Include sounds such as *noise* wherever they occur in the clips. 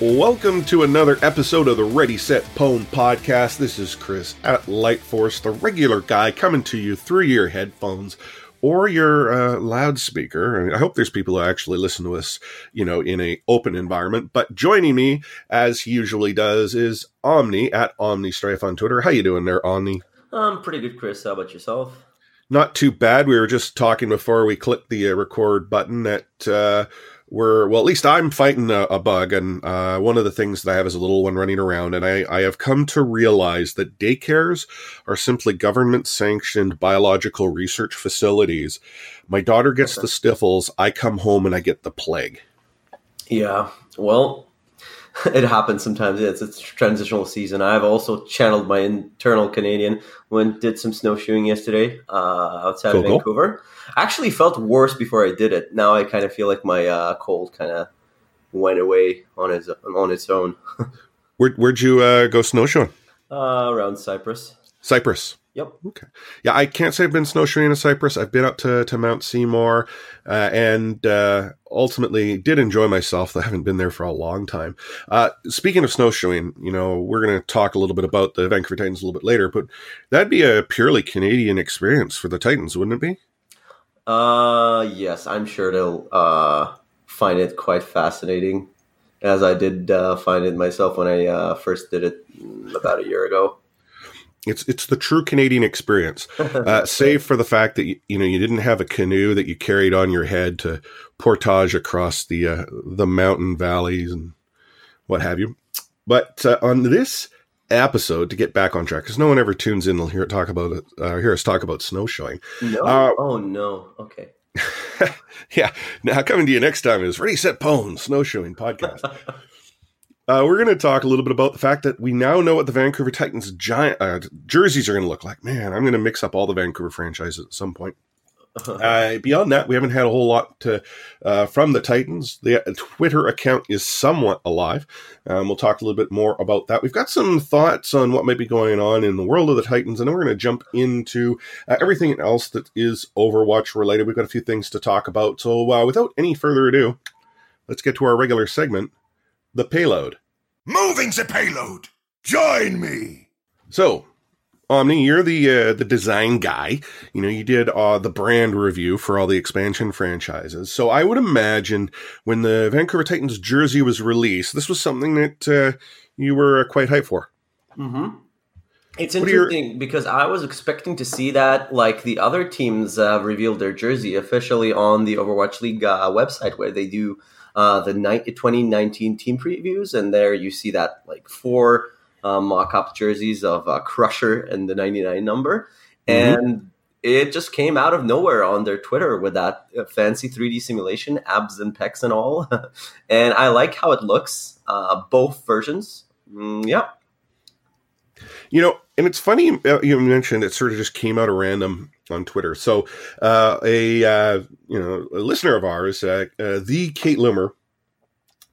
Welcome to another episode of the Ready Set Pwn podcast. This is Chris at Lightforce, the regular guy coming to you through your headphones or your uh, loudspeaker. I, mean, I hope there's people who actually listen to us, you know, in a open environment. But joining me, as he usually does, is Omni at Omni Strife on Twitter. How you doing there, Omni? I'm pretty good, Chris. How about yourself? Not too bad. We were just talking before we clicked the uh, record button that. Uh, we're well at least i'm fighting a, a bug and uh, one of the things that i have is a little one running around and I, I have come to realize that daycares are simply government sanctioned biological research facilities. My daughter gets the sniffles i come home and i get the plague. Yeah. Well, *laughs* it happens sometimes. It's it's transitional season. I've also channeled my internal Canadian. Went did some snowshoeing yesterday uh, outside Cool, of cool. Vancouver. Actually, felt worse before I did it. Now I kind of feel like my uh, cold kind of went away on its on its own. *laughs* Where, where'd you uh, go snowshoeing Uh, around Cypress. cypress Yep. Okay. Yeah i can't say i've been snowshoeing in cypress i've been up to, to mount seymour uh, and uh, ultimately did enjoy myself i haven't been there for a long time uh, speaking of snowshoeing you know we're going to talk a little bit about the vancouver titans a little bit later but that'd be a purely canadian experience for the titans wouldn't it be Uh, yes, I'm sure they'll uh, find it quite fascinating, as I did uh, find it myself when I uh, first did it about a year ago. It's it's the true canadian experience *laughs* uh, save for the fact that you, you know you didn't have a canoe that you carried on your head to portage across the uh, the mountain valleys and what have you. But uh, on this episode, to get back on track, because no one ever tunes in, they'll hear talk about uh, hear us talk about snowshoeing. No. Uh, oh no. Okay. *laughs* yeah. Now coming to you next time is Ready Set Pwn Snowshoeing Podcast. *laughs* Uh, we're going to talk a little bit about the fact that we now know what the Vancouver Titans giant uh, jerseys are going to look like. Man, I'm going to mix up all the Vancouver franchises at some point. Uh, beyond that, we haven't had a whole lot to, uh, from the Titans. The uh, Twitter account is somewhat alive. Um, we'll talk a little bit more about that. We've got some thoughts on what might be going on in the world of the Titans, and then we're going to jump into uh, everything else that is Overwatch related. We've got a few things to talk about. So, uh, without any further ado, let's get to our regular segment, the payload. Moving the payload. Join me. So, Omni, you're the uh, the design guy. You know, you did uh, the brand review for all the expansion franchises. So I would imagine when the Vancouver Titans jersey was released, this was something that uh, you were uh, quite hyped for. Mm-hmm. It's What are your- interesting because I was expecting to see that, like the other teams uh, revealed their jersey officially on the Overwatch League uh, website, where they do uh, the ni- 2019 team previews, and there you see that like four uh, mock-up jerseys of uh, Crusher and the 99 number, Mhm. and it just came out of nowhere on their Twitter with that uh, fancy 3D simulation, abs and pecs and all, *laughs* and I like how it looks. Uh, both versions, Mm, yeah. You know, and it's funny uh, you mentioned it sort of just came out of random on Twitter. So uh, a uh, you know a listener of ours, uh, uh, the Kate Loomer,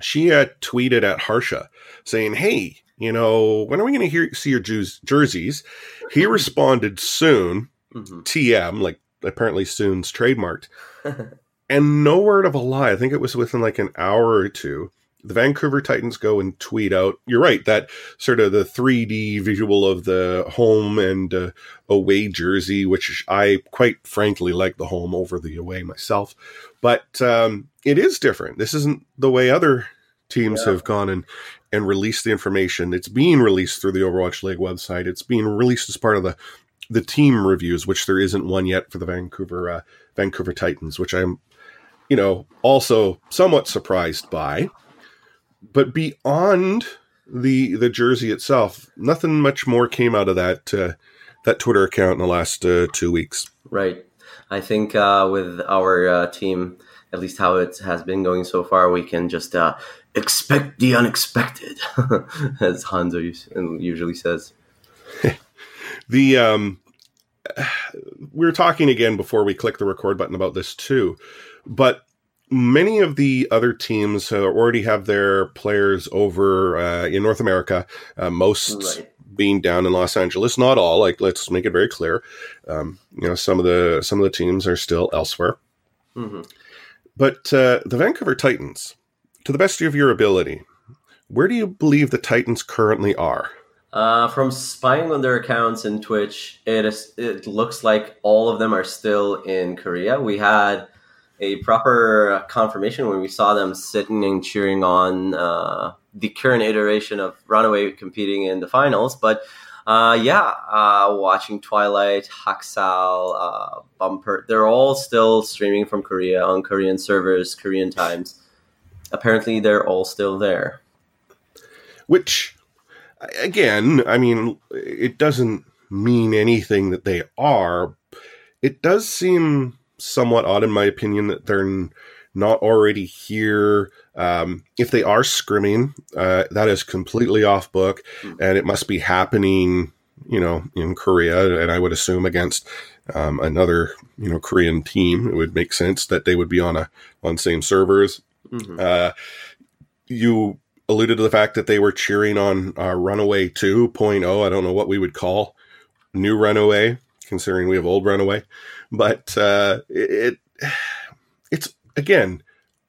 she uh, tweeted at Harsha saying, "Hey, you know, when are we going to hear see your Jews, jerseys?" He *laughs* responded, "Soon." Mhm. TM, like apparently soon's trademarked, *laughs* and no word of a lie. I think it was within like an hour or two. The Vancouver Titans go and tweet out. You're right that sort of the 3D visual of the home and uh, away jersey, which I quite frankly like the home over the away myself. But um, it is different. This isn't the way other teams Yeah. have gone and and released the information. It's being released through the Overwatch League website. It's being released as part of the the team reviews, which there isn't one yet for the Vancouver uh, Vancouver Titans, which I'm you know, also somewhat surprised by. But beyond the the jersey itself, nothing much more came out of that uh, that Twitter account in the last uh, two weeks. Right. I think uh, with our uh, team, at least how it has been going so far, we can just uh, expect the unexpected, *laughs* as Hanzo usually says. *laughs* the um, we were talking again before we click the record button about this too, but many of the other teams uh, already have their players over uh, in North America. Uh, most right. being down in Los Angeles, not all. Like, let's make it very clear. Um, you know, some of the some of the teams are still elsewhere. Mm-hmm. But uh, the Vancouver Titans, to the best of your ability, where do you believe the Titans currently are? Uh, from spying on their accounts in Twitch, it is, it looks like all of them are still in Korea. We had a proper confirmation when we saw them sitting and cheering on uh, the current iteration of Runaway competing in the finals. But uh, yeah, uh, watching Twilight, Haksal, uh, Bumper, they're all still streaming from Korea on Korean servers, Korean times. Apparently, they're all still there. Which again, I mean, it doesn't mean anything that they are. It does seem somewhat odd, in my opinion, that they're not already here. Um, if they are scrimming, uh, that is completely off book, and it must be happening, you know, in Korea. And I would assume against um, another, you know, Korean team, it would make sense that they would be on a on same servers. Mm-hmm. Uh, you alluded to the fact that they were cheering on uh, Runaway 2.0. I don't know what we would call new Runaway, considering we have old Runaway, but uh, it it's again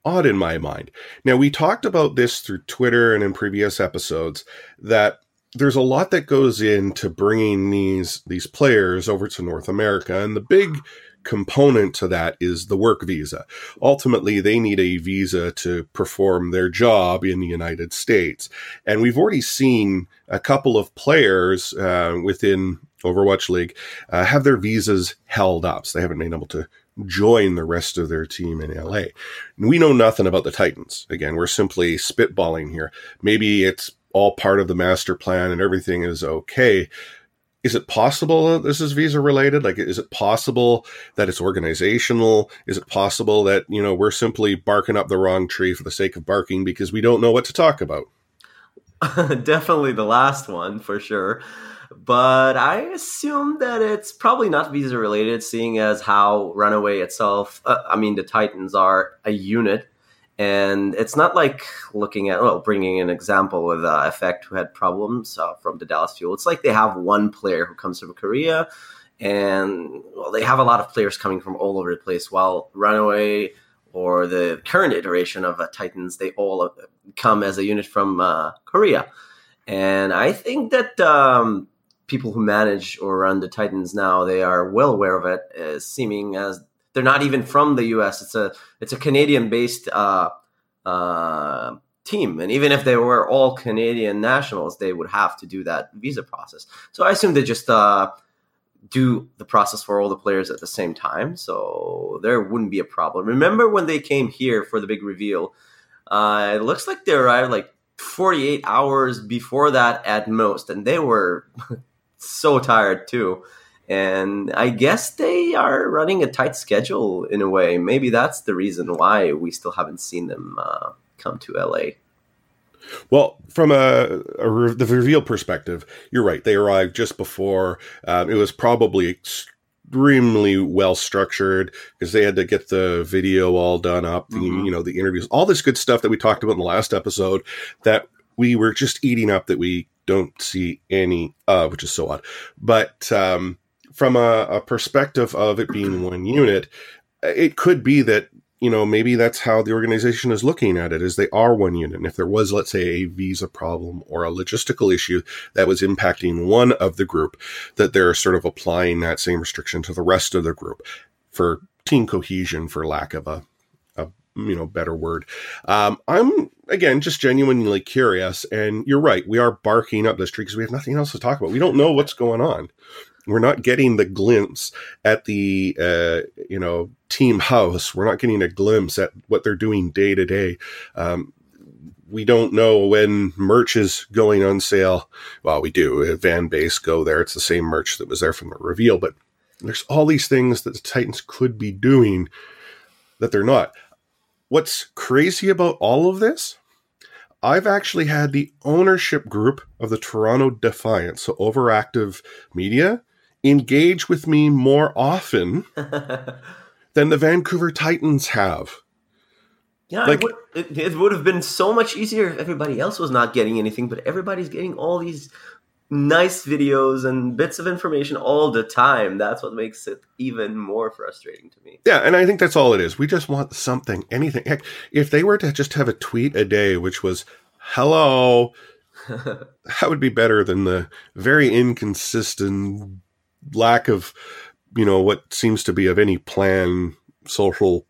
odd in my mind. Now we talked about this through Twitter and in previous episodes that there's a lot that goes into bringing these these players over to North America, and the big component to that is the work visa. Ultimately, they need a visa to perform their job in the United States. And we've already seen a couple of players uh, within Overwatch League uh, have their visas held up. So they haven't been able to join the rest of their team in LA. We know nothing about the Titans. Again, we're simply spitballing here. Maybe it's all part of the master plan and everything is okay is it possible that this is visa related? Like, is it possible that it's organizational? Is it possible that, you know, we're simply barking up the wrong tree for the sake of barking because we don't know what to talk about? *laughs* Definitely the last one for sure. But I assume that it's probably not visa related, seeing as how Runaway itself, uh, I mean, the Titans are a unit and it's not like looking at well bringing an example with uh, effect who had problems uh, from the dallas fuel. It's like they have one player who comes from korea and well they have a lot of players coming from all over the place while runaway or the current iteration of uh, titans they all uh, come as a unit from uh, korea. And i think that um, people who manage or run the titans now they are well aware of it as seeming as they're not even from the U.S. It's a it's a Canadian based uh, uh, team, and even if they were all Canadian nationals, they would have to do that visa process. So I assume they just uh, do the process for all the players at the same time, so there wouldn't be a problem. Remember when they came here for the big reveal? Uh, it looks like they arrived like 48 hours before that at most, and they were *laughs* so tired too. And I guess they are running a tight schedule in a way. Maybe that's the reason why we still haven't seen them uh, come to LA. Well, from a, a, the reveal perspective, you're right. They arrived just before. Um, it was probably extremely well structured because they had to get the video all done up, the, mm-hmm. you know, the interviews, all this good stuff that we talked about in the last episode that we were just eating up that we don't see any of, which is so odd. But um, from a, a perspective of it being one unit, it could be that you know maybe that's how the organization is looking at it is they are one unit. And if there was let's say a visa problem or a logistical issue that was impacting one of the group that they're sort of applying that same restriction to the rest of the group for team cohesion for lack of a, a you know better word. Um, i'm again just genuinely curious and you're right we are barking up this tree because we have nothing else to talk about. We don't know what's going on we're not getting the glimpse at the uh, you know team house. We're not getting a glimpse at what they're doing day to day. Um, we don't know when merch is going on sale. Well, we do. Van Base go there. It's the same merch that was there from the reveal, but there's all these things that the Titans could be doing that they're not. What's crazy about all of this? I've actually had the ownership group of the Toronto Defiant, so overactive media, engage with me more often *laughs* than the Vancouver Titans have. Yeah, like, it, would, it, it would have been so much easier if everybody else was not getting anything, but everybody's getting all these nice videos and bits of information all the time. That's what makes it even more frustrating to me. Yeah, and I think that's all it is. We just want something, anything. Heck, if they were to just have a tweet a day, which was "Hello," *laughs* that would be better than the very inconsistent lack of, you know, what seems to be of any plan social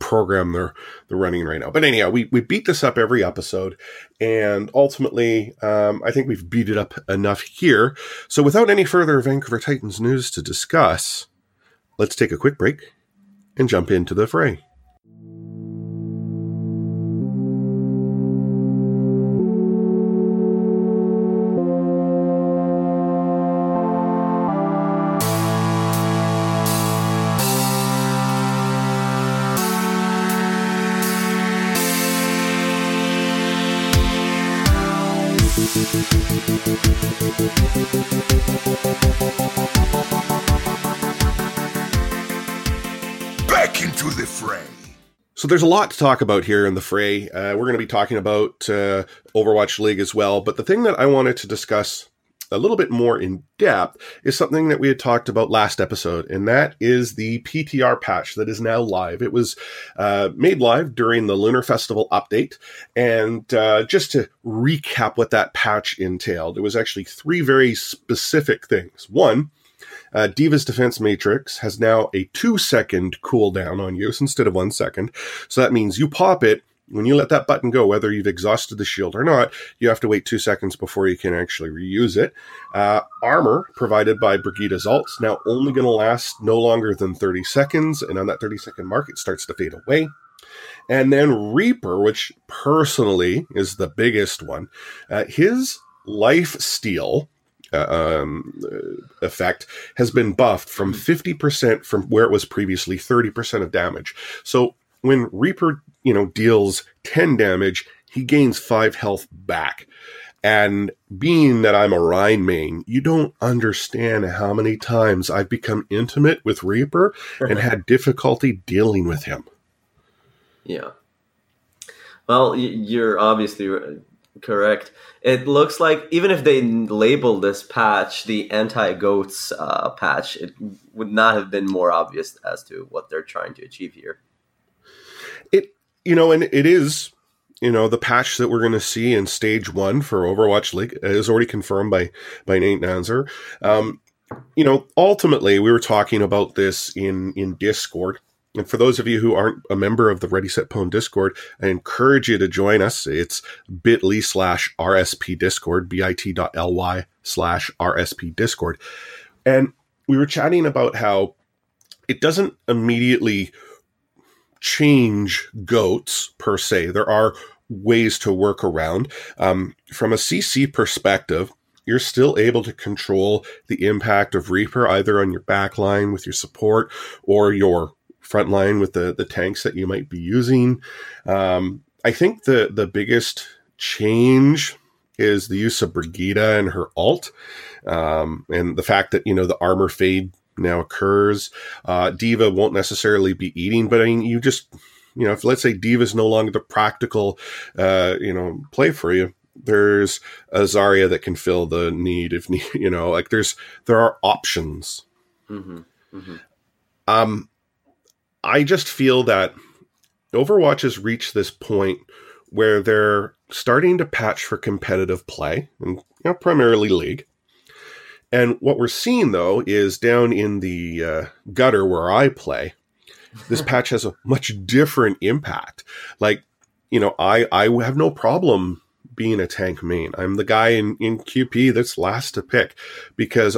program they're they're running right now. But anyhow, we we beat this up every episode, and ultimately, um, I think we've beat it up enough here. So, without any further Vancouver Titans news to discuss, let's take a quick break and jump into the fray. There's a lot to talk about here in the fray. Uh, we're going to be talking about uh, Overwatch League as well. But the thing that I wanted to discuss a little bit more in depth is something that we had talked about last episode, and that is the PTR patch that is now live. It was uh, made live during the Lunar Festival update. And uh, just to recap what that patch entailed, it was actually three very specific things. One, uh, D.Va's Defense Matrix has now a two second cooldown on use instead of one second. So that means you pop it. When you let that button go, whether you've exhausted the shield or not, you have to wait two seconds before you can actually reuse it. Uh, armor provided by Brigitte's ults now only going to last no longer than 30 seconds, and on that 30 second mark, it starts to fade away. And then Reaper, which personally is the biggest one, uh, his life steal uh, um, uh, effect has been buffed from 50% from where it was previously 30% of damage. So when Reaper, you know, deals 10 damage, he gains 5 health back. And being that I'm a Rein main, you don't understand how many times I've become intimate with Reaper and *laughs* had difficulty dealing with him. Yeah. Well, you're obviously Correct. It looks like even if they label this patch the anti goats uh, patch, it would not have been more obvious as to what they're trying to achieve here. It, you know, and it is, you know, the patch that we're going to see in stage one for Overwatch League is already confirmed by by Nate Nanzer. Um, you know, ultimately, we were talking about this in in Discord and for those of you who aren't a member of the Ready Set Pwn Discord, I encourage you to join us. It's bit.ly slash RSP Discord, bit.ly slash RSP Discord. And we were chatting about how it doesn't immediately change goats per se. There are ways to work around. Um, from a CC perspective, you're still able to control the impact of Reaper either on your backline with your support or your front line with the the tanks that you might be using. Um, I think the the biggest change is the use of Brigitte and her alt, um, and the fact that you know the armor fade now occurs. Uh, D.Va won't necessarily be eating, but I mean, you just you know, if let's say D.Va is no longer the practical, uh, you know, play for you, there's a Zarya that can fill the need if need, *laughs* you know, like there's there are options. Mm-hmm. Mm-hmm. Um, I just feel that Overwatch has reached this point where they're starting to patch for competitive play, and you know, primarily league. And what we're seeing though is down in the uh, gutter where I play, this *laughs* patch has a much different impact. Like, you know, I I have no problem being a tank main. I'm the guy in in QP that's last to pick because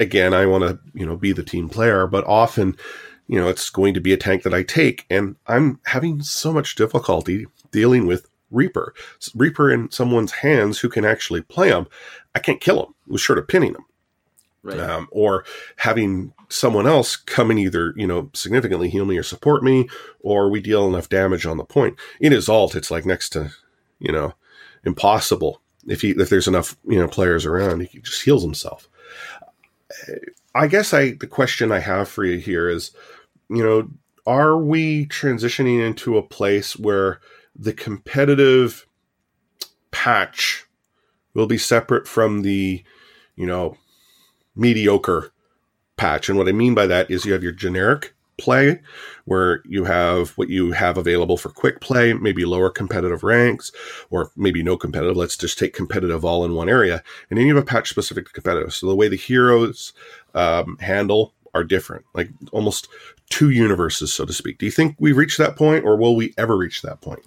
again, I want to, you know, be the team player, but often you know, it's going to be a tank that I take. And I'm having so much difficulty dealing with Reaper. Reaper in someone's hands who can actually play him. I can't kill him. We're short of pinning them. Right. Um, or having someone else come and either you know significantly heal me or support me, or we deal enough damage on the point. In his alt, it's like next to you know impossible if he if there's enough you know players around, he just heals himself. I guess I the question I have for you here is, you know, are we transitioning into a place where the competitive patch will be separate from the, you know, mediocre patch. And what I mean by that is you have your generic play where you have what you have available for quick play, maybe lower competitive ranks, or maybe no competitive. Let's just take competitive all in one area. And then you have a patch specific to competitive. So the way the heroes um, handle are different, like almost two universes, so to speak. Do you think we've reached that point, or will we ever reach that point?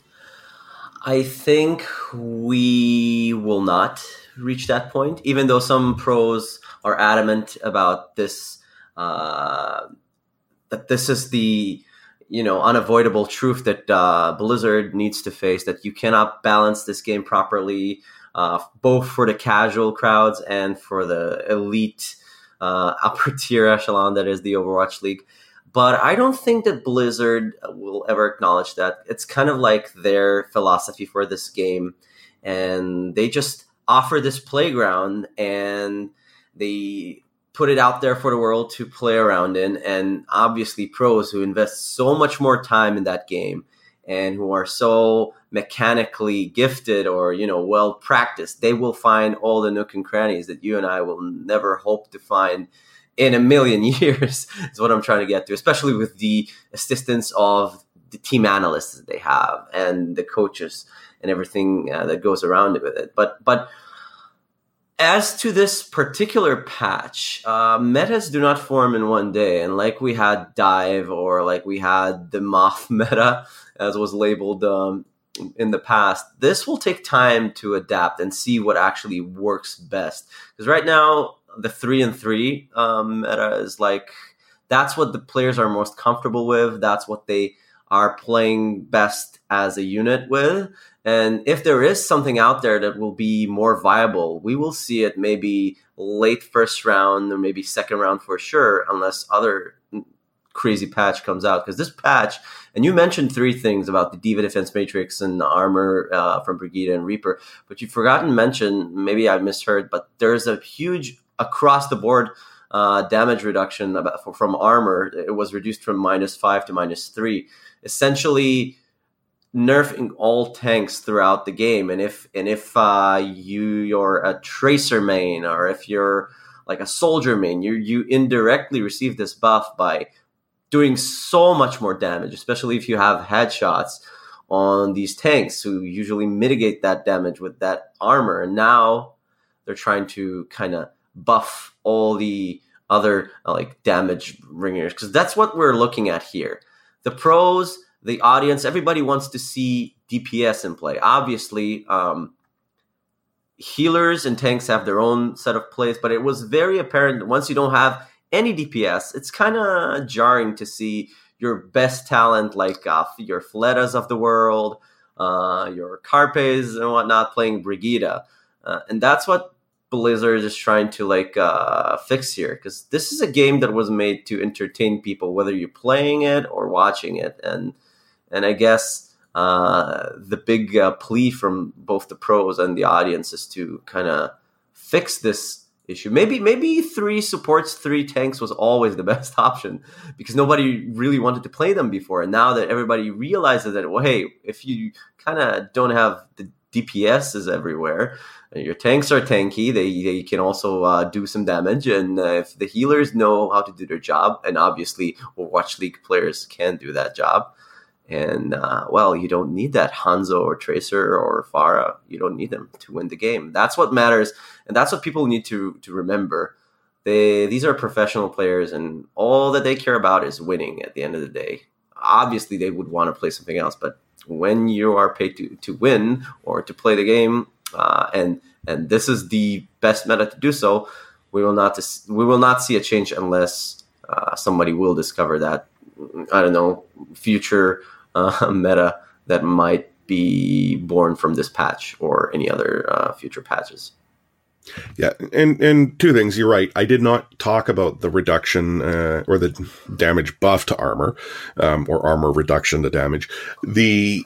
I think we will not reach that point, even though some pros are adamant about this. Uh, that this is the you know unavoidable truth that uh, Blizzard needs to face. That you cannot balance this game properly, uh, both for the casual crowds and for the elite uh, *laughs* upper tier echelon that is the Overwatch League. But I don't think that Blizzard will ever acknowledge that. It's kind of like their philosophy for this game. And they just offer this playground and they put it out there for the world to play around in. And obviously, pros who invest so much more time in that game and who are so mechanically gifted or you know well practiced they will find all the nook and crannies that you and i will never hope to find in a million *laughs* years is what I'm trying to get to, especially with the assistance of the team analysts that they have and the coaches and everything uh, that goes around with it. But but as to this particular patch, uh, metas do not form in one day, and like we had dive or like we had the moth *laughs* meta, as was labeled um, in the past, this will take time to adapt and see what actually works best. Because right now, the three and three um, meta is like that's what the players are most comfortable with. That's what they are playing best as a unit with. And if there is something out there that will be more viable, we will see it maybe late first round or maybe second round for sure, unless other crazy patch comes out. Because this patch, and you mentioned three things about the D.Va Defense Matrix and the armor uh, from Brigitte and Reaper, but you've forgotten to mention, maybe I misheard, but there's a huge across the board uh, damage reduction about, from armor. It was reduced from minus five to minus three, essentially nerfing all tanks throughout the game. And if and if uh, you you're a tracer main or if you're like a soldier main, you you indirectly receive this buff by doing so much more damage, especially if you have headshots on these tanks who usually mitigate that damage with that armor. And now they're trying to kind of buff all the other uh, like damage ringers because that's what we're looking at here. The pros, the audience, everybody wants to see DPS in play. Obviously, um, healers and tanks have their own set of plays, but it was very apparent once you don't have any DPS, it's kind of jarring to see your best talent like uh, your Fletas of the world, uh, your Carpes and whatnot playing Brigitte. Uh, and that's what Blizzard is trying to like uh, fix here because this is a game that was made to entertain people, whether you're playing it or watching it, and and I guess uh, the big uh, plea from both the pros and the audience is to kind of fix this issue. Maybe maybe three supports, three tanks was always the *laughs* best option because nobody really wanted to play them before, and now that everybody realizes that, well, hey, if you kind of don't have the DPS is everywhere. Your tanks are tanky. They, they can also uh, do some damage. And uh, if the healers know how to do their job, and obviously Watch League players can do that job, and uh, well, you don't need that Hanzo or Tracer or Pharah. You don't need them to win the game. That's what matters, and that's what people need to to remember. They these are professional players, and all that they care about is winning. At the end of the day, obviously they would want to play something else, but when you are paid to, to win or to play the game, uh, and and this is the best meta to do so, we will not dis- we will not see a change unless uh, somebody will discover that I don't know future uh, *laughs* meta that might be born from this patch or any other uh, future patches. Yeah, and and two things. You're right. I did not talk about the reduction uh, or the damage buff to armor, um, or armor reduction to damage. The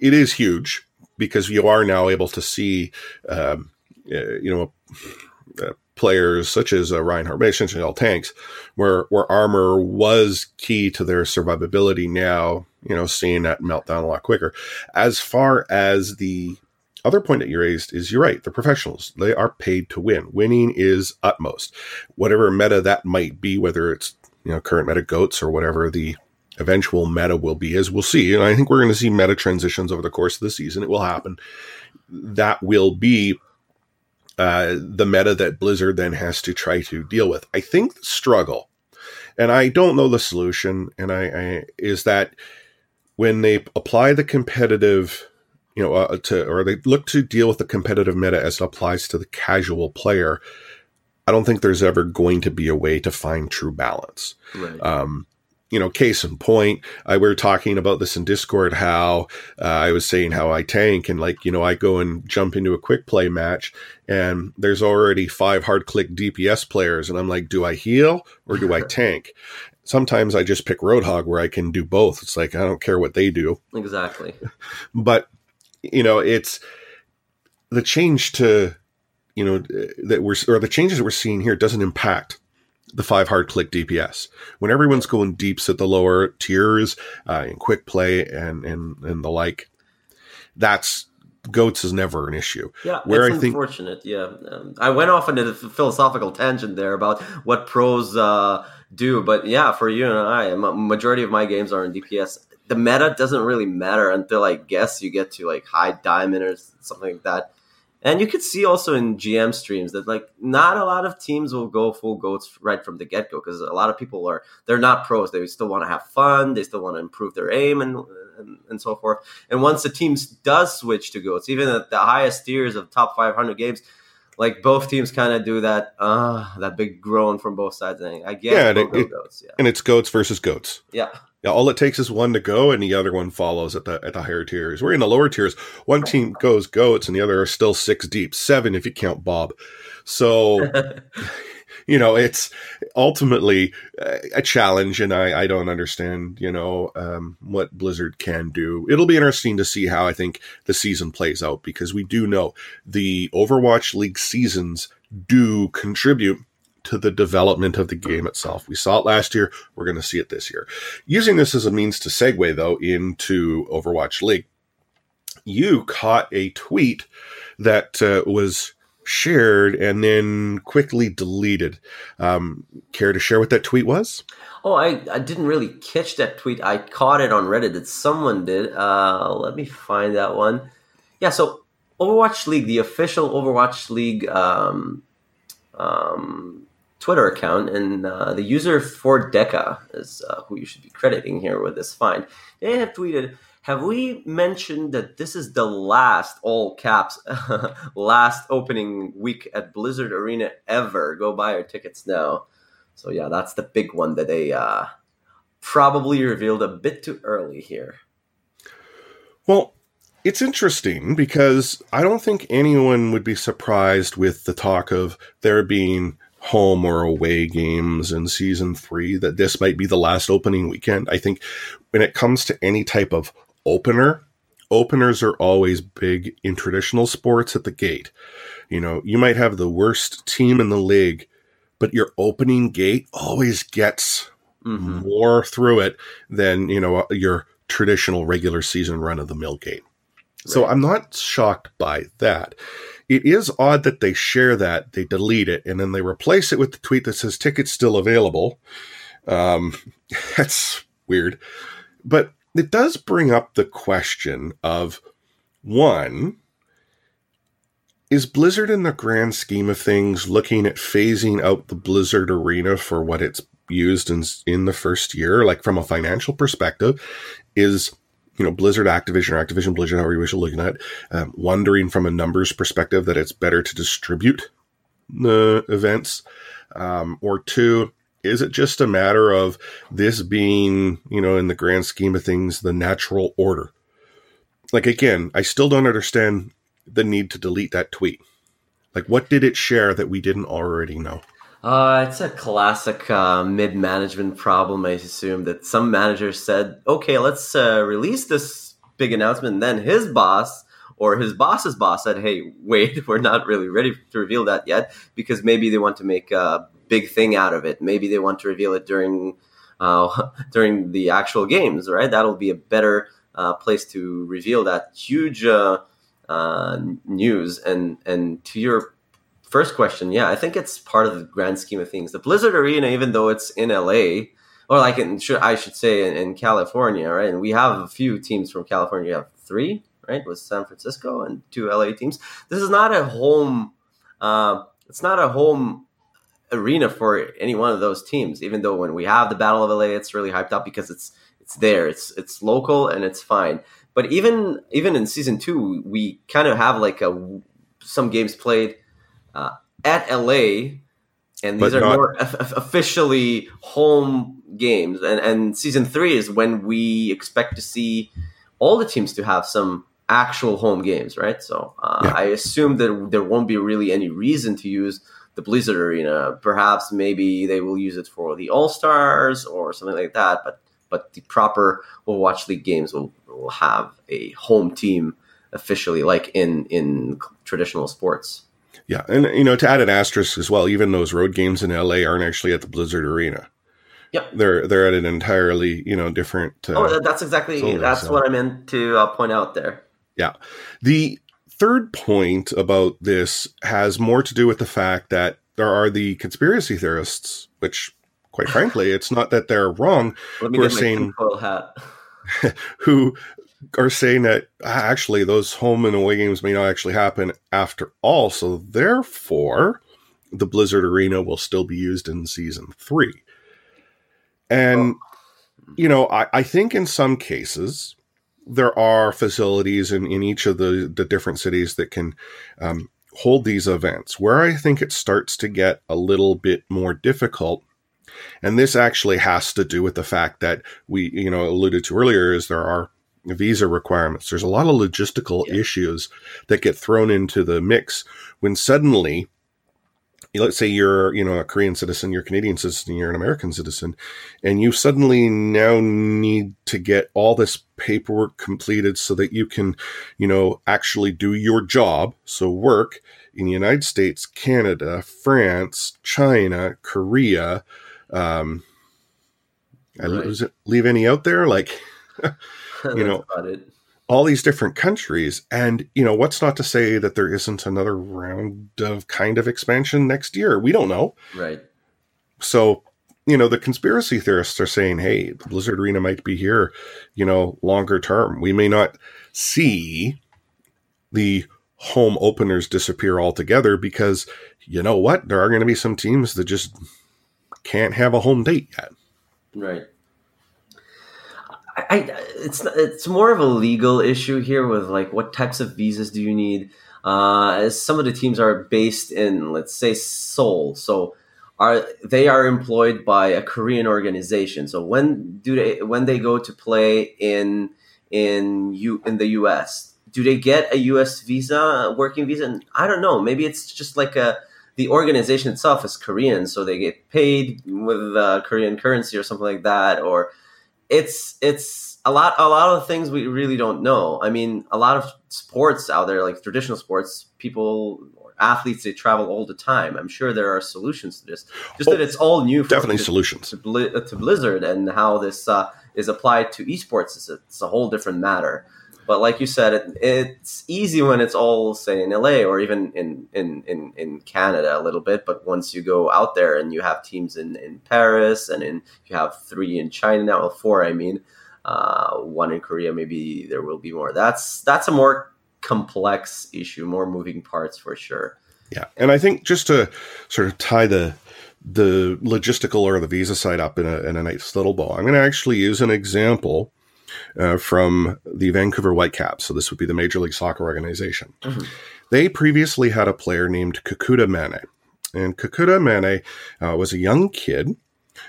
it is huge because you are now able to see, um, uh, you know, uh, players such as uh, Reinhardt, essentially all tanks, where where armor was key to their survivability. Now, you know, seeing that melt down a lot quicker. As far as the other point that you raised is you're right. The professionals, they are paid to win. Winning is utmost. Whatever meta that might be, whether it's, you know, current meta goats or whatever the eventual meta will be, as we'll see. And I think we're going to see meta transitions over the course of the season. It will happen. That will be uh, the meta that Blizzard then has to try to deal with. I think the struggle, and I don't know the solution, and I, I is that when they apply the competitive you know, uh, to or they look to deal with the competitive meta as it applies to the casual player. I don't think there's ever going to be a way to find true balance. Right. Um, you know, case in point, I we were talking about this in Discord. How uh, I was saying how I tank and like you know I go and jump into a quick play match, and there's already five hard click DPS players, and I'm like, do I heal or do I *laughs* tank? Sometimes I just pick Roadhog where I can do both. It's like I don't care what they do. Exactly. *laughs* but you know, it's the change to, you know, that we're, or the changes that we're seeing here doesn't impact the five hard click DPS. When everyone's going deeps at the lower tiers, uh, in quick play and, and, and the like, that's, goats is never an issue. Yeah, where it's I unfortunate. Think, yeah, um, I went off into the philosophical tangent there about what pros uh, do, but yeah, for you and I, majority of my games are in DPS the meta doesn't really matter until I guess you get to like high diamond or something like that. And you could see also in GM streams that like not a lot of teams will go full goats right from the get go because a lot of people are they're not pros. They still want to have fun. They still want to improve their aim and, and, and so forth. And once the teams does switch to goats, even at the highest tiers of top 500 games, like both teams kind of do that uh that big groan from both sides. And I get yeah, and, it, goats, yeah. and it's goats versus goats. Yeah. Yeah, all it takes is one to go, and the other one follows at the at the higher tiers. We're in the lower tiers. One team goes goats, and the other are still six deep, seven if you count Bob. So, *laughs* you know, it's ultimately a challenge, and I I don't understand, you know, um, what Blizzard can do. It'll be interesting to see how I think the season plays out because we do know the Overwatch League seasons do contribute to the development of the game itself. We saw it last year. We're going to see it this year. Using this as a means to segue, though, into Overwatch League, you caught a tweet that uh, was shared and then quickly deleted. Um, care to share what that tweet was? Oh, I, I didn't really catch that tweet. I caught it on Reddit that someone did. Uh, let me find that one. Yeah, so Overwatch League, the official Overwatch League um, um, Twitter account, and uh, the user for Deca is uh, who you should be crediting here with this find. They have tweeted, "Have we mentioned that this is the last all caps *laughs* last opening week at Blizzard Arena ever? Go buy your tickets now." So yeah, that's the big one that they uh, probably revealed a bit too early here. Well, it's interesting because I don't think anyone would be surprised with the talk of there being home or away games in season three, that this might be the last opening weekend. I think when it comes to any type of opener, openers are always big in traditional sports at the gate. You know, you might have the worst team in the league, but your opening gate always gets mm-hmm. more through it than, you know, your traditional regular season run of the mill gate. Right. So I'm not shocked by that. It is odd that they share that, they delete it, and then they replace it with the tweet that says tickets still available. Um, *laughs* that's weird. But it does bring up the question of one, is Blizzard in the grand scheme of things looking at phasing out the Blizzard arena for what it's used in in the first year like from a financial perspective is you know, Blizzard, Activision, or Activision Blizzard, however you wish to look at it, um, wondering from a numbers perspective that it's better to distribute the events. Um, or two, is it just a matter of this being, you know, in the grand scheme of things, the natural order? Like, again, I still don't understand the need to delete that tweet. Like, what did it share that we didn't already know? Uh, it's a classic uh, mid-management problem. I assume that some manager said, "Okay, let's uh, release this big announcement," and then his boss or his boss's boss said, "Hey, wait, *laughs* we're not really ready to reveal that yet because maybe they want to make a big thing out of it. Maybe they want to reveal it during uh, *laughs* during the actual games, right? That'll be a better uh, place to reveal that huge uh, uh news." And and to your first question, yeah, I think it's part of the grand scheme of things. The Blizzard Arena, even though it's in LA, or like in, I should say in, in California, right? And we have a few teams from California. We have three, right? With San Francisco and two LA teams. This is not a home. Uh, it's not a home arena for any one of those teams. Even though when we have the Battle of LA, it's really hyped up because it's it's there. It's it's local and it's fine. But even even in season two, we kind of have like a some games played uh, at LA, and these but are not- more officially home games. And and season three is when we expect to see all the teams to have some actual home games, right? So uh, yeah. I assume that there won't be really any reason to use the Blizzard Arena. Perhaps maybe they will use it for the All Stars or something like that. But but the proper Overwatch League games will, will have a home team officially, like in in traditional sports. Yeah, and you know to add an asterisk as well, even those road games in LA aren't actually at the Blizzard Arena. Yep. They're they're at an entirely you know different. Uh, oh, that's exactly that's so. what I meant to uh, point out there. Yeah. The third point about this has more to do with the fact that there are the conspiracy theorists, which, quite frankly, *laughs* it's not that they're wrong. Let me who get are saying, hat. *laughs* who are saying that ah, actually those home and away games may not actually happen after all. So therefore, the Blizzard Arena will still be used in season three. And, oh. you know, I, I think in some cases, there are facilities in, in each of the, the different cities that can um, hold these events. Where I think it starts to get a little bit more difficult, and this actually has to do with the fact that we, you know, alluded to earlier, is there are visa requirements. There's a lot of logistical yeah. issues that get thrown into the mix when suddenly let's say you're you know a korean citizen you're a canadian citizen you're an american citizen and you suddenly now need to get all this paperwork completed so that you can you know actually do your job. So work in the united states canada france china korea um right. i leave any out there? Like *laughs* you *laughs* know all these different countries. And, you know, what's not to say that there isn't another round of kind of expansion next year? We don't know. Right. So, you know, the conspiracy theorists are saying, hey, the Blizzard Arena might be here, you know, longer term. We may not see the home openers disappear altogether because, you know what? There are going to be some teams that just can't have a home date yet. Right. I, it's it's more of a legal issue here with like what types of visas do you need? Uh, some of the teams are based in, let's say, Seoul, so are they are employed by a Korean organization. So when do they when they go to play in in you in the U.S. Do they get a U.S. visa, working visa? And I don't know. Maybe it's just like a the organization itself is Korean, so they get paid with uh, Korean currency or something like that, or it's it's a lot a lot of things we really don't know. I mean, a lot of sports out there, like traditional sports, people athletes they travel all the time. I'm sure there are solutions to this. Just oh, that it's all new. definitely solutions to, to, Blizzard and how this uh, is applied to esports is a, it's a whole different matter. But like you said, it, it's easy when it's all say in LA or even in, in, in, in, Canada a little bit. But once you go out there and you have teams in, in Paris and in you have three in China now, well, four, I mean, uh, one in Korea, maybe there will be more. That's that's a more complex issue, more moving parts for sure. Yeah, and I think just to sort of tie the the logistical or the visa side up in a, in a nice little bow, I'm going to actually use an example uh, from the Vancouver Whitecaps. So this would be the Major League Soccer organization. Mm-hmm. They previously had a player named Kekuta Manneh. And Kekuta Manneh uh, was a young kid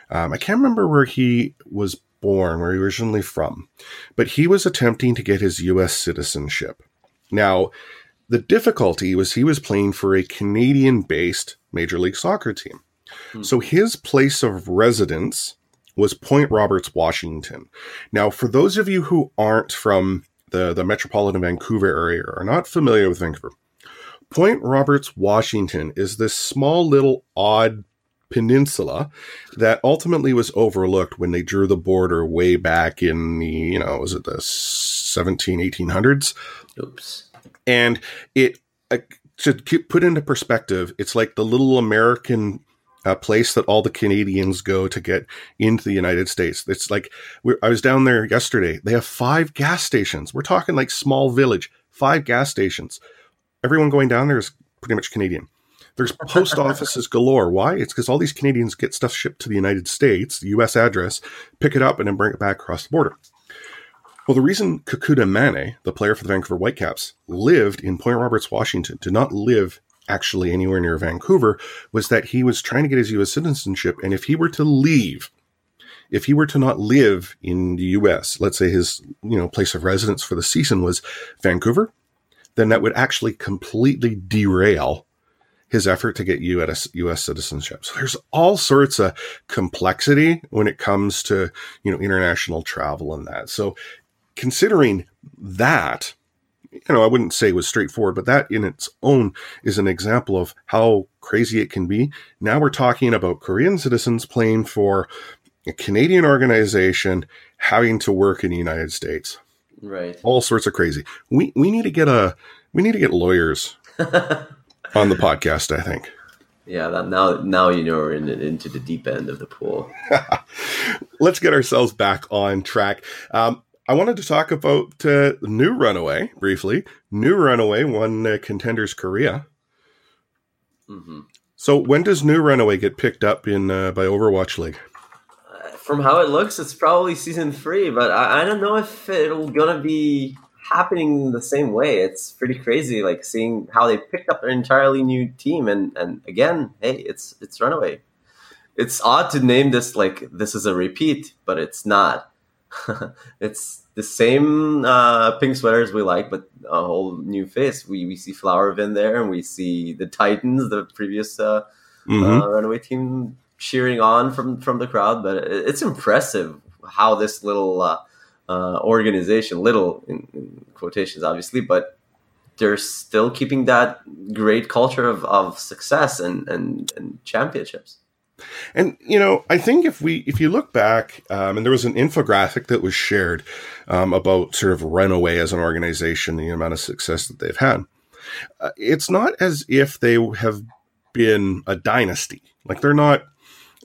Um, I can't remember where he was born, where he originally from, but he was attempting to get his U.S. citizenship. Now, the difficulty was he was playing for a Canadian based Major League Soccer team. Hmm. So his place of residence was Point Roberts, Washington. Now, for those of you who aren't from the, the metropolitan Vancouver area or are not familiar with Vancouver, Point Roberts, Washington is this small little odd peninsula that ultimately was overlooked when they drew the border way back in the, you know, was it the 17, 1800s? Oops. And it, uh, to keep, put into perspective, it's like the little American uh, place that all the Canadians go to get into the United States. It's like I was down there yesterday. They have five gas stations. We're talking like small village, five gas stations. Everyone going down there is pretty much Canadian. There's post *laughs* offices galore. Why? It's because all these Canadians get stuff shipped to the United States, the U.S. address, pick it up, and then bring it back across the border. Well, the reason Kekuta Manneh, the player for the Vancouver Whitecaps, lived in Point Roberts, Washington, did not live actually anywhere near Vancouver, was that he was trying to get his U.S. citizenship. And if he were to leave, if he were to not live in the U.S., let's say his you know place of residence for the season was Vancouver, then that would actually completely derail his effort to get U.S. U.S. citizenship. So there's all sorts of complexity when it comes to you know international travel and that. So considering that, you know, I wouldn't say was straightforward, but that in its own is an example of how crazy it can be. Now we're talking about Korean citizens playing for a Canadian organization having to work in the United States. Right. All sorts of crazy. We we need to get a we need to get lawyers *laughs* on the podcast, I think. Yeah, that now now you know we're in, into the deep end of the pool. *laughs* Let's get ourselves back on track. Um, I wanted to talk about uh, New Runaway briefly. New Runaway won uh, Contenders Korea. Mm-hmm. So when does New Runaway get picked up in uh, by Overwatch League? From how it looks, it's probably season three, but I, I don't know if it'll gonna be happening the same way. It's pretty crazy, like seeing how they picked up an entirely new team, and and again, hey, it's it's Runaway. It's odd to name this like this is a repeat, but it's not *laughs* it's the same uh, pink sweaters we like, but a whole new face. We we see FlowerVin there, and we see the Titans, the previous uh, mm-hmm. uh, runaway team, cheering on from from the crowd. But it's impressive how this little uh, uh, organization, little in, in, quotations, obviously, but they're still keeping that great culture of, of success and, and, and championships. And you know, I think if we if you look back, um, and there was an infographic that was shared um, about sort of Runaway as an organization, the amount of success that they've had. Uh, it's not as if they have been a dynasty. Like they're not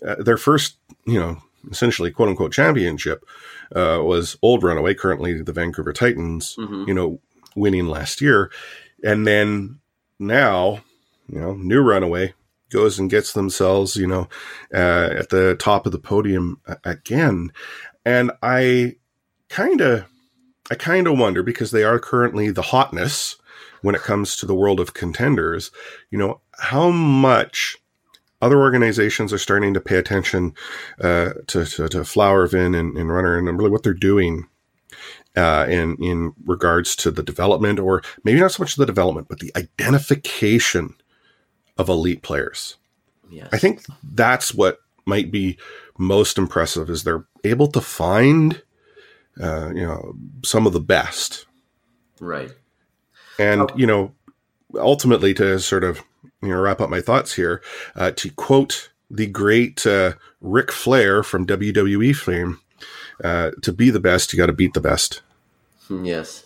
uh, their first, you know, essentially quote unquote championship uh, was old Runaway, currently the Vancouver Titans. Mm-hmm. You know, winning last year, and then now, you know, new Runaway goes and gets themselves, you know, uh, at the top of the podium again. And I kind of, I kind of wonder because they are currently the hotness when it comes to the world of contenders, you know, how much other organizations are starting to pay attention uh, to, to, to FlowerVin and, and Runner and really what they're doing uh, in in regards to the development, or maybe not so much the development, but the identification of elite players. Yes. I think that's what might be most impressive is they're able to find uh, you know some of the best. Right. And oh. you know ultimately to sort of you know wrap up my thoughts here uh, to quote the great uh, Ric Flair from WWE fame uh, to be the best you got to beat the best. Yes.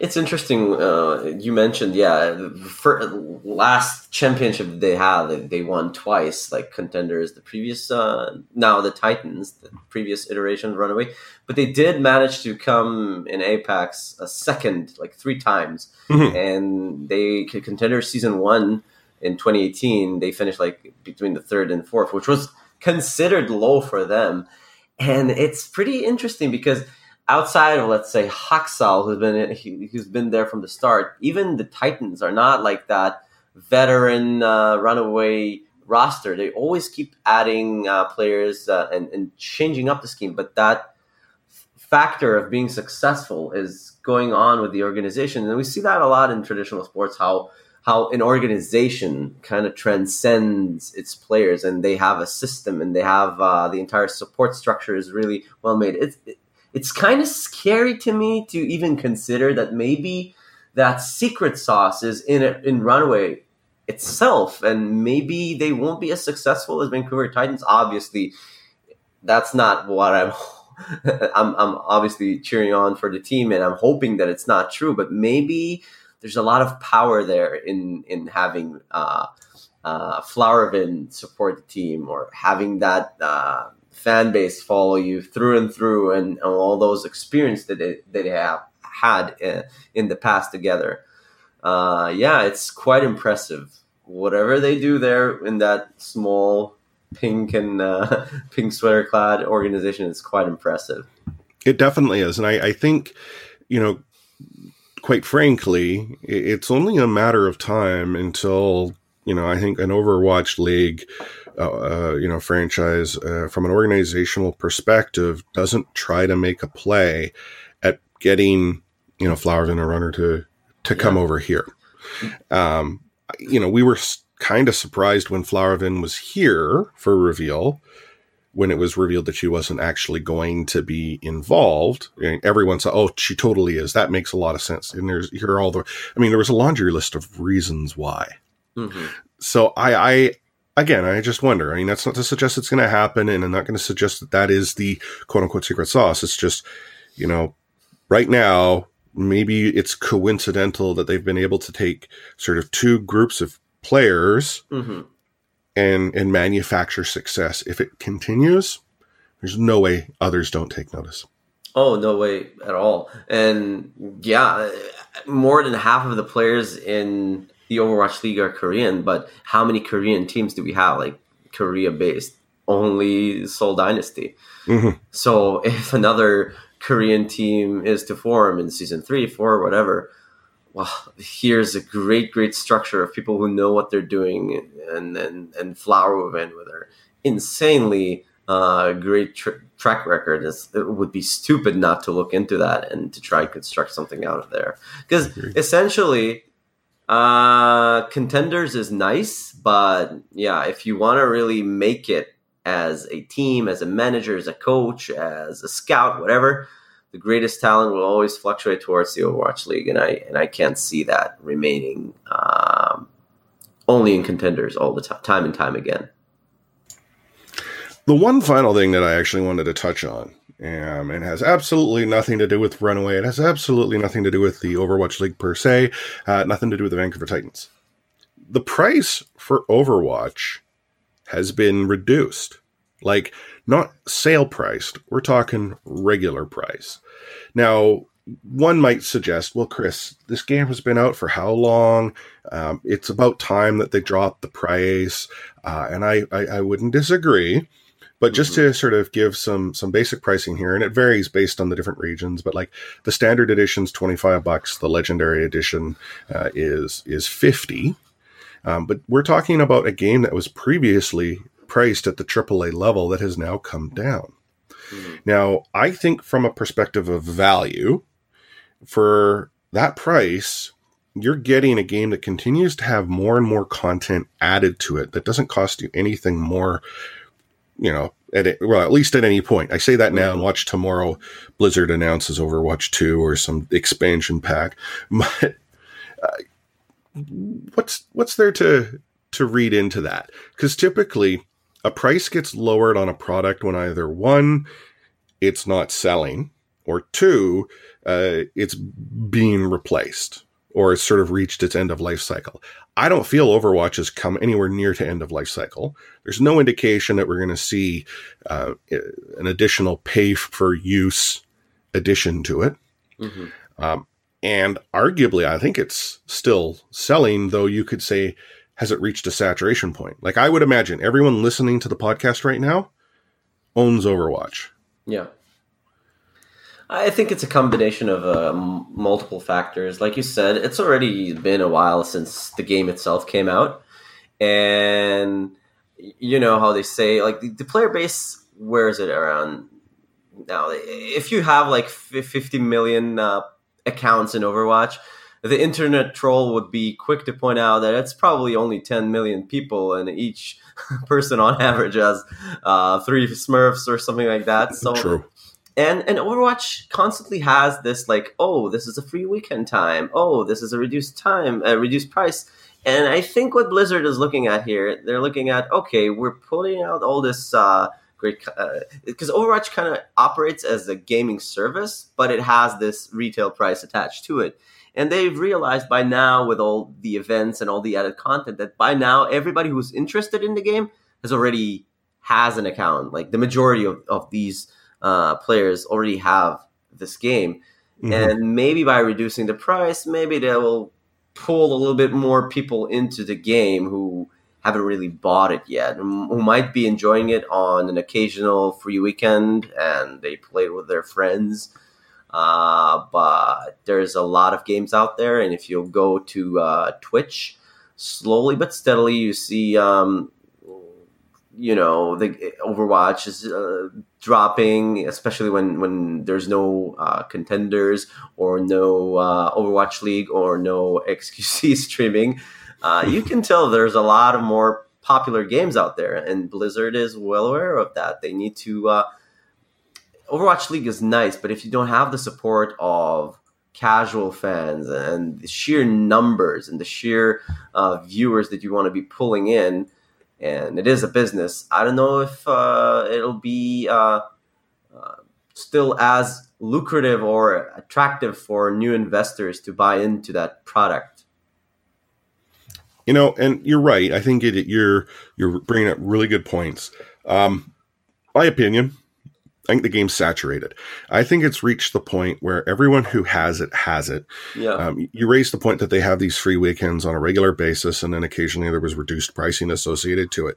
It's interesting. Uh, you mentioned, yeah, for last championship they had, they, they won twice, like contenders. The previous, uh, now the Titans, the previous iteration Runaway, but they did manage to come in Apex a second, like three times, mm-hmm. and they contender season one in 2018. They finished like between the third and fourth, which was considered low for them, and it's pretty interesting because outside of let's say Haksal, who's been he, who's been there from the start, even the Titans are not like that veteran uh, runaway roster. They always keep adding uh, players uh, and, and changing up the scheme, but that factor of being successful is going on with the organization, and we see that a lot in traditional sports. How how an organization kind of transcends its players, and they have a system, and they have uh, the entire support structure is really well made. It's it, it's kind of scary to me to even consider that maybe that secret sauce is in in Runaway itself, and maybe they won't be as successful as Vancouver Titans. Obviously, that's not what I'm. *laughs* I'm, I'm obviously cheering on for the team, and I'm hoping that it's not true. But maybe there's a lot of power there in in having uh, uh, Flowervin support the team, or having that uh, fan base follow you through and through, and, and all those experience that they, that they have had in, uh, in the past together. Uh, yeah, it's quite impressive. Whatever they do there in that small pink and uh, *laughs* pink sweater clad organization is quite impressive. It definitely is, and I, I think you know, quite frankly, it's only a matter of time until you know I think an Overwatch League. Uh, uh, you know, franchise uh, from an organizational perspective doesn't try to make a play at getting you know Flowervin a runner to to yeah. come over here. Um, you know, we were kind of surprised when Flowervin was here for reveal when it was revealed that she wasn't actually going to be involved. And everyone said, "Oh, she totally is." That makes a lot of sense. And there's here are all the. I mean, there was a laundry list of reasons why. Mm-hmm. So I, I again, I just wonder. I mean, that's not to suggest it's going to happen, and I'm not going to suggest that that is the quote unquote secret sauce. It's just, you know, right now maybe it's coincidental that they've been able to take sort of two groups of players mm-hmm. and and manufacture success. If it continues, there's no way others don't take notice. Oh no way at all! And yeah, more than half of the players in the Overwatch League are Korean. But how many Korean teams do we have? Like Korea based, only Seoul Dynasty. Mm-hmm. So *laughs* if another Korean team is to form in season three, four, whatever, well, here's a great, great structure of people who know what they're doing and and and Flowervin with their insanely uh, great tr- track record. It's, it would be stupid not to look into that and to try and construct something out of there. Because essentially, uh, contenders is nice, but yeah, if you want to really make it as a team, as a manager, as a coach, as a scout, whatever, the greatest talent will always fluctuate towards the Overwatch League, and I and I can't see that remaining um, only in contenders all the time, time and time again. The one final thing that I actually wanted to touch on, um, and has absolutely nothing to do with Runaway. It has absolutely nothing to do with the Overwatch League per se. Uh, nothing to do with the Vancouver Titans. The price for Overwatch has been reduced. Like not sale priced. We're talking regular price. Now, one might suggest, well, Chris, this game has been out for how long? Um, it's about time that they drop the price, uh, and I, I, I wouldn't disagree. But just mm-hmm. to sort of give some some basic pricing here, and it varies based on the different regions. But like the standard edition's twenty five bucks, the legendary edition uh, is is fifty. Um, but we're talking about a game that was previously priced at the AAA level that has now come down. Mm-hmm. Now, I think from a perspective of value, for that price, you're getting a game that continues to have more and more content added to it that doesn't cost you anything more, you know, at it, well, at least at any point. I say that now and watch tomorrow Blizzard announces Overwatch 2 or some expansion pack. *laughs* But uh, what's what's there to to read into that? Cuz typically a price gets lowered on a product when either one, it's not selling, or two, uh, it's being replaced or it's sort of reached its end of life cycle. I don't feel Overwatch has come anywhere near to end of life cycle. There's no indication that we're going to see uh, an additional pay for use addition to it. Mm-hmm. Um, and arguably, I think it's still selling, though you could say has it reached a saturation point? Like I would imagine everyone listening to the podcast right now owns Overwatch. Yeah. I think it's a combination of uh, multiple factors. Like you said, it's already been a while since the game itself came out. And you know how they say like the, the player base. Is it around now? If you have like 50 million uh, accounts in Overwatch, the internet troll would be quick to point out that it's probably only 10 million people, and each *laughs* person on average has uh, three Smurfs or something like that. So True. And and Overwatch constantly has this like, oh, this is a free weekend time. Oh, this is a reduced time, a reduced price. And I think what Blizzard is looking at here, they're looking at okay, we're putting out all this uh, great because uh, Overwatch kind of operates as a gaming service, but it has this retail price attached to it. And they've realized by now, with all the events and all the added content, that by now everybody who's interested in the game has already has an account. Like the majority of, of these uh, players already have this game. Mm-hmm. And maybe by reducing the price, maybe they will pull a little bit more people into the game who haven't really bought it yet, who might be enjoying it on an occasional free weekend and they play with their friends. Uh, but there's a lot of games out there, and if you go to uh, Twitch, slowly but steadily, you see, um, you know, the Overwatch is uh, dropping, especially when when there's no uh, contenders or no uh, Overwatch League or no *laughs* XQC streaming. Uh, you can tell there's a lot of more popular games out there, and Blizzard is well aware of that. They need to. Uh, Overwatch League is nice, but if you don't have the support of casual fans and the sheer numbers and the sheer uh, viewers that you want to be pulling in, and it is a business. I don't know if uh, it'll be uh, uh, still as lucrative or attractive for new investors to buy into that product. You know, and you're right. I think it, you're you're bringing up really good points. Um, my opinion, I think the game's saturated. I think it's reached the point where everyone who has it has it. Yeah. Um, you raised the point that they have these free weekends on a regular basis, and then occasionally there was reduced pricing associated to it.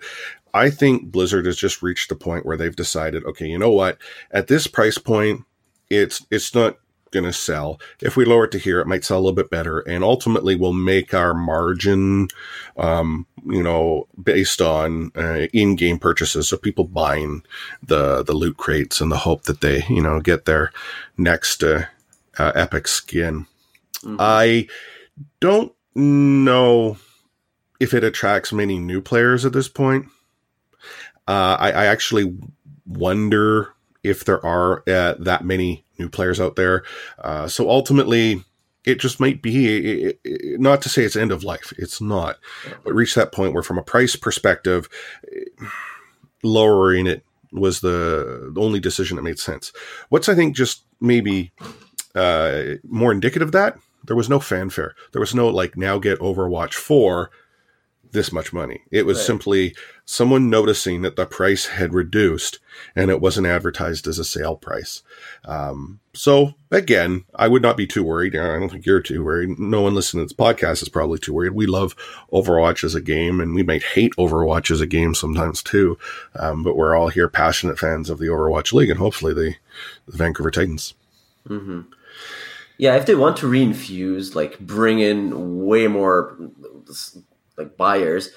I think Blizzard has just reached the point where they've decided, okay, you know what? At this price point, it's it's not going to sell. If we lower it to here, it might sell a little bit better, and ultimately we'll make our margin, um, you know, based on uh, in-game purchases. So people buying the the loot crates in the hope that they, you know, get their next uh, uh, epic skin. Mm-hmm. I don't know if it attracts many new players at this point. Uh, I, I actually wonder if there are uh, that many new players out there. Uh, so ultimately, it just might be it, it, not to say it's end of life. It's not, but reach that point where, from a price perspective, lowering it was the, the only decision that made sense. What's I think just maybe uh, more indicative of that there was no fanfare. There was no like now get Overwatch for this much money. It was right. simply someone noticing that the price had reduced and it wasn't advertised as a sale price. Um, so again, I would not be too worried. I don't think you're too worried. No one listening to this podcast is probably too worried. We love Overwatch as a game and we might hate Overwatch as a game sometimes too. Um, but we're all here passionate fans of the Overwatch League and hopefully the, the Vancouver Titans. Mm-hmm. Yeah, if they want to reinfuse, like bring in way more like buyers,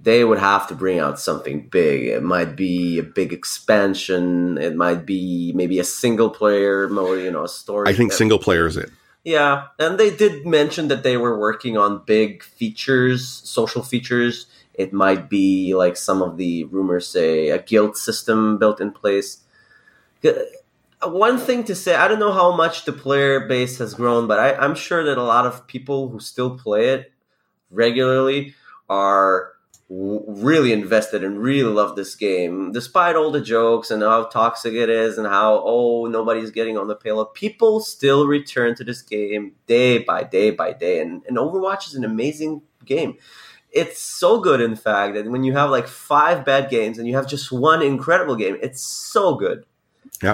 they would have to bring out something big. It might be a big expansion. It might be maybe a single player mode, you know, a story. I think single player is it. Yeah, and they did mention that they were working on big features, social features. It might be like some of the rumors say a guild system built in place. One thing to say, I don't know how much the player base has grown, but I, I'm sure that a lot of people who still play it regularly are really invested and really love this game, despite all the jokes and how toxic it is and how oh nobody's getting on the payload. People still return to this game day by day by day, and, and Overwatch is an amazing game. It's so good, in fact, that when you have like five bad games and you have just one incredible game, it's so good.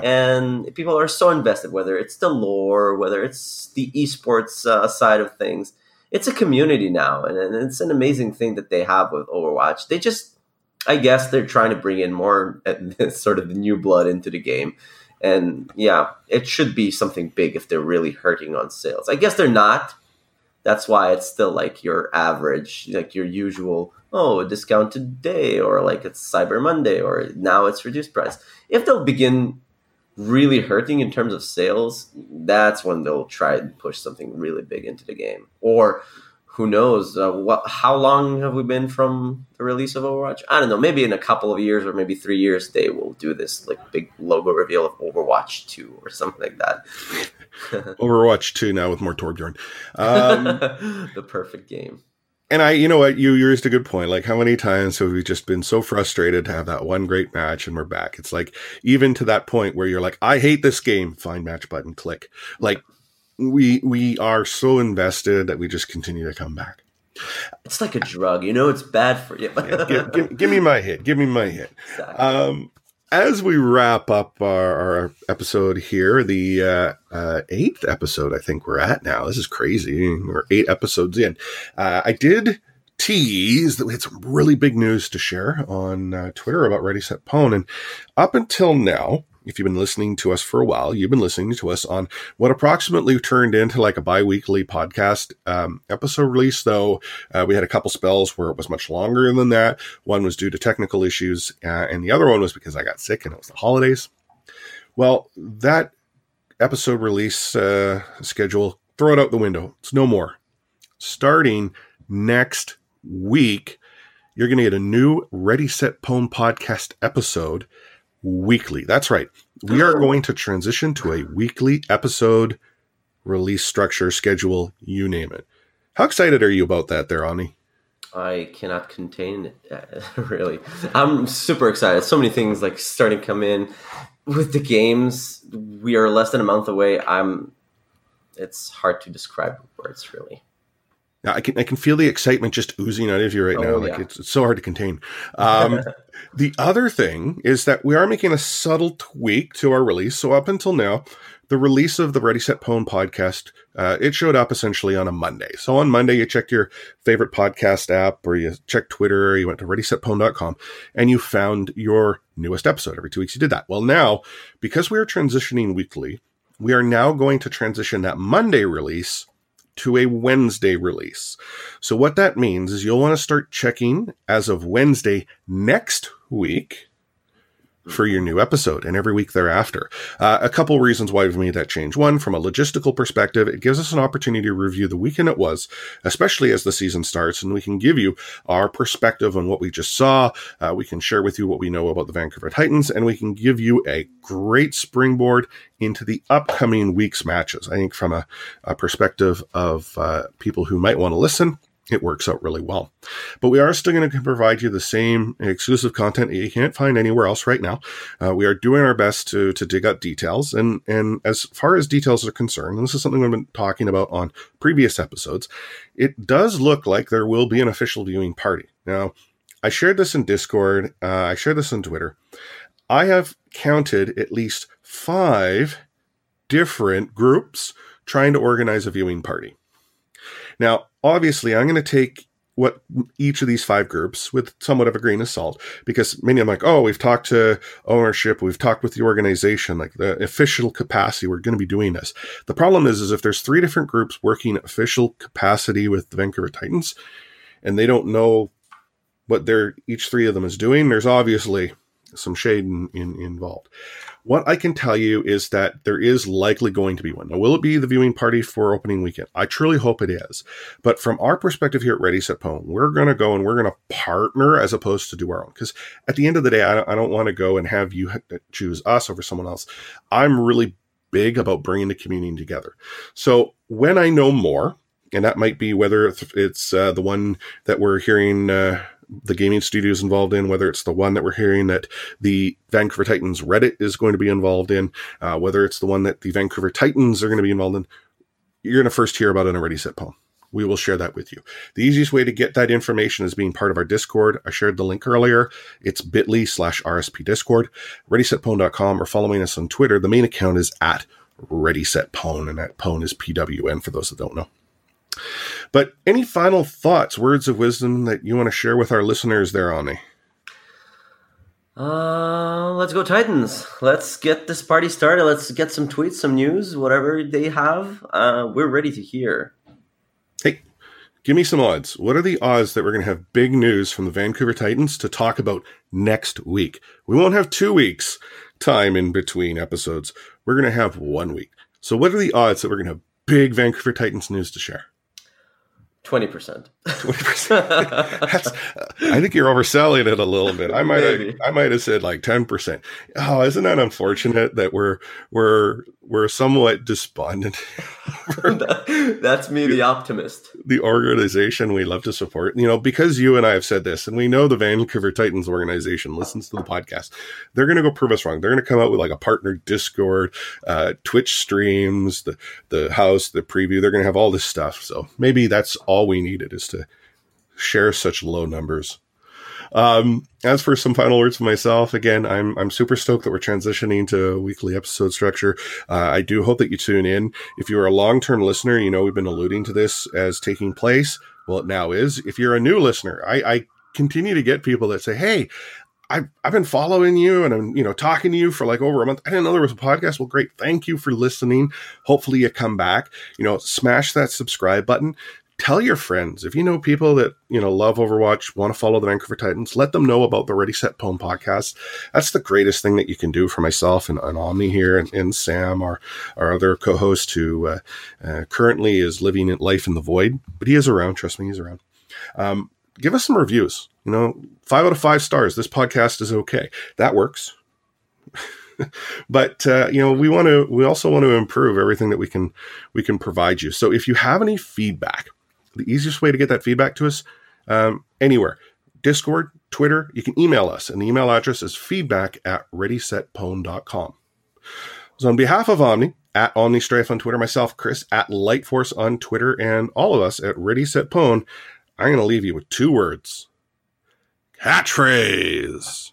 And people are so invested, whether it's the lore, whether it's the esports uh, side of things it's a community now, and, it's an amazing thing that they have with Overwatch. They just, I guess, they're trying to bring in more *laughs* sort of the new blood into the game. And yeah, it should be something big if they're really hurting on sales. I guess they're not. that's why it's still like your average, like your usual. Oh, a discounted day, or like it's Cyber Monday, or now it's reduced price. If they'll begin really hurting in terms of sales, that's when they'll try and push something really big into the game. Or who knows? Uh, what? How long have we been from the release of Overwatch? I don't know. Maybe in a couple of years or maybe three years, they will do this like big logo reveal of Overwatch Two or something like that. *laughs* Overwatch Two now with more Torbjorn. Um, *laughs* the perfect game. And I, you know what, you, you raised a good point. Like, how many times have we just been so frustrated to have that one great match and we're back? It's like, even to that point where you're like, I hate this game, find match button, click. Like, we, we are so invested that we just continue to come back. It's like a drug, you know, it's bad for you. yeah, give, give, give, me my hit. Give me my hit. Exactly. Um, as we wrap up our, our episode here, the uh, uh, eighth episode, I think we're at now. This is crazy. We're eight episodes in. Uh, I did tease that we had some really big news to share on uh, Twitter about Ready Set Pwn, and up until now, if you've been listening to us for a while, you've been listening to us on what approximately turned into like a bi-weekly podcast um, episode release. Though uh, we had a couple spells where it was much longer than that. One was due to technical issues, uh, and the other one was because I got sick and it was the holidays. Well, that episode release uh, schedule, throw it out the window. It's no more. Starting next week, you're going to get a new Ready Set Pwn podcast episode weekly. That's right. We are going to transition to a weekly episode release structure, schedule, you name it. How excited are you about that there, Omni? I cannot contain it, *laughs* really. I'm super excited. So many things like starting to come in with the games. We are less than a month away. I'm it's hard to describe words really. Yeah, I can I can feel the excitement just oozing out of you right oh, now. Like yeah. it's, it's so hard to contain. Um, *laughs* the other thing is that we are making a subtle tweak to our release. So up until now, the release of the Ready Set Pwn podcast, uh, it showed up essentially on a Monday. So on Monday, you checked your favorite podcast app, or you checked Twitter, or you went to ReadySetPwn.com, and you found your newest episode. Every two weeks, you did that. Well, now because we are transitioning weekly, we are now going to transition that Monday release to a Wednesday release. So what that means is you'll want to start checking as of Wednesday next week for your new episode and every week thereafter. Uh, a couple reasons why we've made that change. One, from a logistical perspective, it gives us an opportunity to review the weekend it was, especially as the season starts, and we can give you our perspective on what we just saw. Uh, we can share with you what we know about the Vancouver Titans, and we can give you a great springboard into the upcoming week's matches. I think from a, a perspective of uh, people who might want to listen, it works out really well. But we are still going to provide you the same exclusive content that you can't find anywhere else right now. Uh, we are doing our best to to dig up details, and and as far as details are concerned, and this is something we've been talking about on previous episodes. It does look like there will be an official viewing party. Now, I shared this in Discord. Uh, I shared this on Twitter. I have counted at least five different groups trying to organize a viewing party. Now, obviously, I'm going to take what each of these five groups with somewhat of a grain of salt because many of them like, oh, we've talked to ownership, we've talked with the organization, like the official capacity, we're going to be doing this. The problem is, is if there's three different groups working official capacity with the Vancouver Titans and they don't know what they're each three of them is doing, there's obviously some shade in, in, involved. What I can tell you is that there is likely going to be one. Now, will it be the viewing party for opening weekend? I truly hope it is. But from our perspective here at Ready Set Pwn, we're going to go and we're going to partner as opposed to do our own. Because at the end of the day, I, I don't want to go and have you choose us over someone else. I'm really big about bringing the community together. So when I know more, and that might be whether it's uh, the one that we're hearing. Uh, the gaming studios involved in, whether it's the one that we're hearing that the Vancouver Titans Reddit is going to be involved in, uh, whether it's the one that the Vancouver Titans are going to be involved in, you're going to first hear about it on a Ready Set Pwn. We will share that with you. The easiest way to get that information is being part of our Discord. I shared the link earlier. It's bit.ly slash RSP Discord, readysetpwn.com, or following us on Twitter. The main account is at Ready Set Pwn, and that Pwn is PWN for those that don't know. But any final thoughts, words of wisdom that you want to share with our listeners there, Omni? Uh, let's go Titans. Let's get this party started. Let's get some tweets, some news, whatever they have. Uh, we're ready to hear. Hey, Give me some odds. What are the odds that we're going to have big news from the Vancouver Titans to talk about next week? We won't have two weeks time in between episodes. We're going to have one week. So, what are the odds that we're going to have big Vancouver Titans news to share? Twenty percent. Twenty percent. *laughs* That's. I think you're overselling it a little bit. I might. Have, I might have said like ten percent. Oh, isn't that unfortunate that we're we're we're somewhat despondent. *laughs* *laughs* That's me, the optimist. The organization we love to support, you know, because you and I have said this, and we know the Vancouver Titans organization listens to the podcast. They're going to go prove us wrong. They're going to come out with like a partner Discord, uh, Twitch streams, the the house, the preview. They're going to have all this stuff. So maybe that's all we needed is to share such low numbers. Um, as for some final words for myself, again, I'm I'm super stoked that we're transitioning to weekly episode structure. Uh, I do hope that you tune in. If you are a long term listener, you know we've been alluding to this as taking place. Well, it now is. If you're a new listener, I, I continue to get people that say, "Hey, I've, I've been following you and I'm, you know, talking to you for like over a month. I didn't know there was a podcast. Well, great. Thank you for listening. Hopefully you come back, you know, smash that subscribe button tell your friends. If you know people that you know love overwatch want to follow the vancouver titans let them know about the ready set pwn podcast. That's the greatest thing that you can do for myself and, and omni here and, and, sam our, our other co-host who uh, uh, currently is living life in the void but he is around trust me he's around. Um, give us some reviews you know five out of five stars. This podcast is okay. That works. *laughs* But uh, you know we want to we also want to improve everything that we can we can provide you. So if you have any feedback the easiest way to get that feedback to us um, anywhere Discord, Twitter, you can email us, and the email address is feedback at readysetpwn.com. So, on behalf of Omni, at OmniStrafe on Twitter, myself, Chris, at Lightforce on Twitter, and all of us at Ready Set Pwn, I'm going to leave you with two words catchphrase.